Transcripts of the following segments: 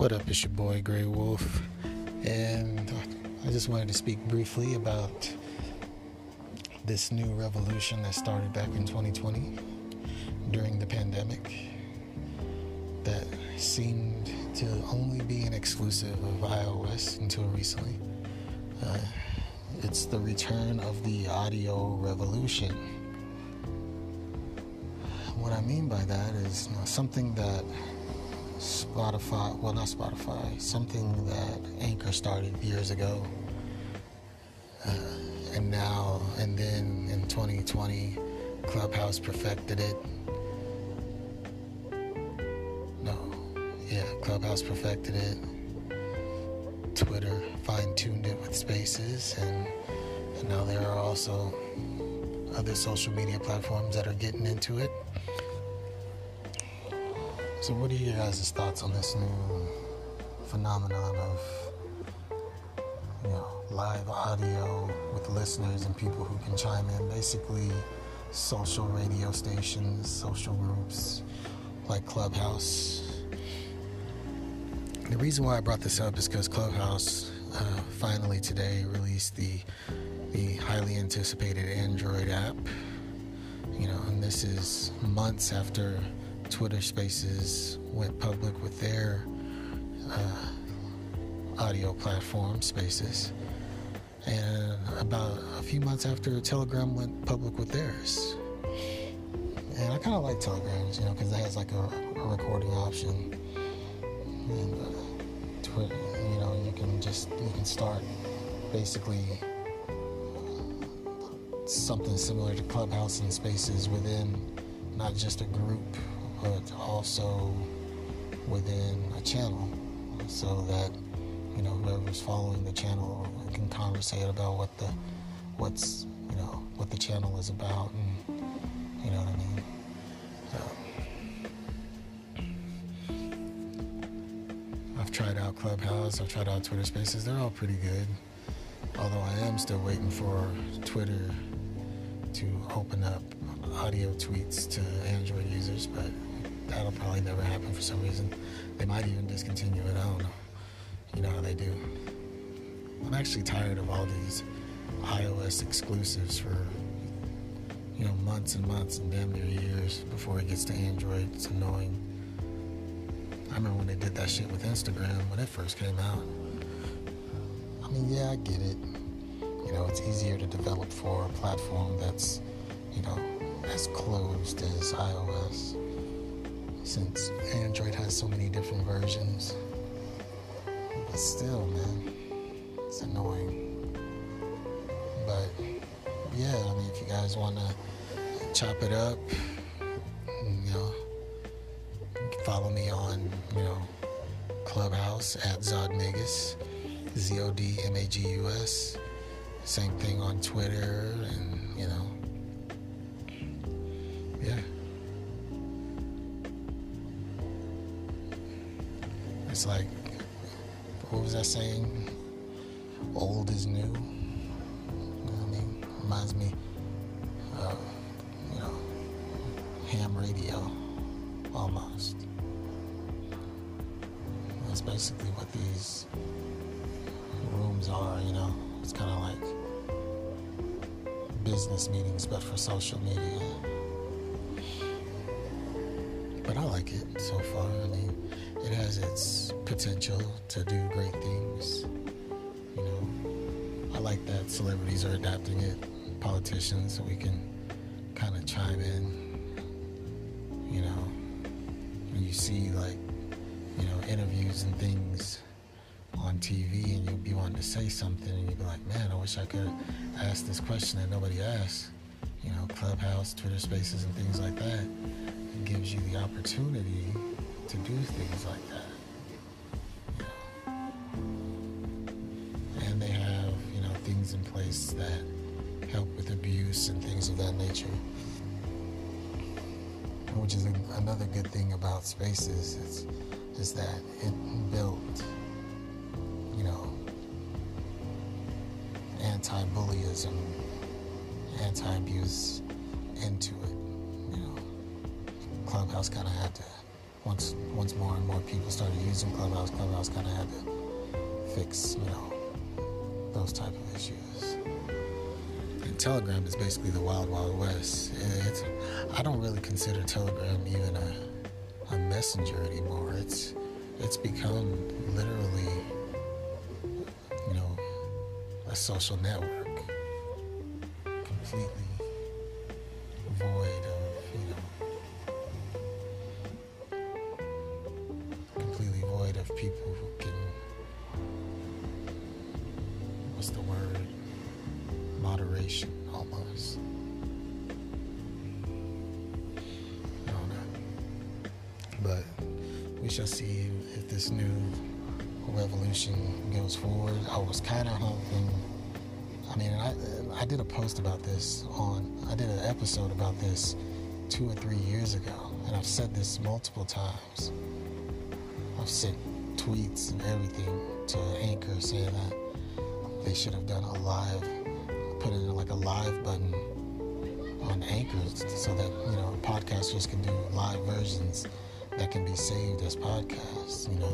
What up? It's your boy Grey Wolf, and I just wanted to speak briefly about this new revolution that started back in 2020 during the pandemic that seemed to only be an exclusive of iOS until recently. Uh, it's the return of the audio revolution. What I mean by that is you know, something that Spotify, well, not Spotify, something that Anchor started years ago. Uh, and now, and then in 2020, Clubhouse perfected it. No, yeah, Clubhouse perfected it. Twitter fine tuned it with spaces, and, and now there are also other social media platforms that are getting into it. So, what are your guys' thoughts on this new phenomenon of, you know, live audio with listeners and people who can chime in? Basically, social radio stations, social groups like Clubhouse. The reason why I brought this up is because Clubhouse uh, finally today released the the highly anticipated Android app. You know, and this is months after Twitter Spaces went public with their uh, audio platform, Spaces, and about a few months after Telegram went public with theirs. And I kind of like Telegrams, you know, because it has like a, a recording option, and uh, Twitter, you know, you can just you can start basically something similar to Clubhouse and Spaces within not just a group but also within a channel. So that you know whoever's following the channel can conversate about what the what's you know what the channel is about and you know what I mean? So I've tried out Clubhouse I've tried out Twitter Spaces they're all pretty good. Although I am still waiting for Twitter to open up audio tweets to Android users but that'll probably never happen for some reason. They might even discontinue it. I don't know. You know how they do. I'm actually tired of all these iOS exclusives for you know months and months and damn near years before it gets to Android. It's annoying. I remember when they did that shit with Instagram when it first came out. I mean, yeah, I get it. You know, it's easier to develop for a platform that's, you know, as closed as iOS since Android has so many different versions. But still, man, it's annoying. But yeah, I mean, if you guys want to chop it up, you know, follow me on, you know, Clubhouse at Zodmagus, Z O D M A G U S. Same thing on Twitter, and you know, yeah. It's like, what was that saying? Old is new. You know what I mean? Reminds me of, you know, ham radio, almost. That's basically what these rooms are, you know. It's kind of like business meetings, but for social media. But I like it so far. I mean, it has its potential to do great things. You know, I like that celebrities are adapting it, politicians, so we can kind of chime in. You know, when you see like, you know, interviews and things on TV, and you'll be wanting to say something, and you'll be like, man, I wish I could ask this question that nobody asked. You know, Clubhouse, Twitter Spaces, and things like that. It gives you the opportunity to do things like that. And they have, you know, things in place that help with abuse and things of that nature. Which is a, another good thing about spaces is, is that it built, you know, anti-bullyism, anti-abuse into it. You know, Clubhouse kind of had to once once more and more people started using Clubhouse, Clubhouse kind of had to fix, you know, those type of issues. And Telegram is basically the wild, wild west. It's, I don't really consider Telegram even a, a messenger anymore. It's it's become literally, you know, a social network, people who can, what's the word, moderation almost. I don't know. But we shall see if this new revolution goes forward. I was kind of hoping. I mean, I I did a post about this on. I did an episode about this two or three years ago, and I've said this multiple times. I've sent tweets and everything to Anchor saying that they should have done a live, put in like a live button on Anchor so that you know podcasters can do live versions that can be saved as podcasts, you know.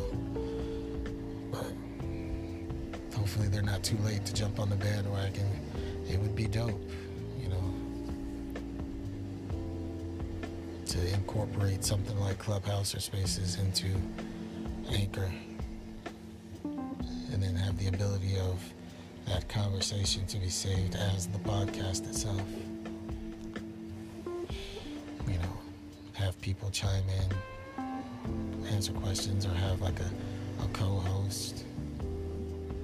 But hopefully they're not too late to jump on the bandwagon. It would be dope, you know, to incorporate something like Clubhouse or Spaces into Anchor and then have the ability of that conversation to be saved as the podcast itself. You know, have people chime in, answer questions, or have like a, a co host.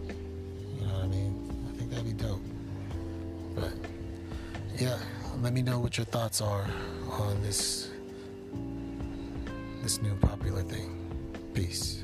You know what I mean? I think that'd be dope. But yeah, let me know what your thoughts are on this this new popular thing. Peace.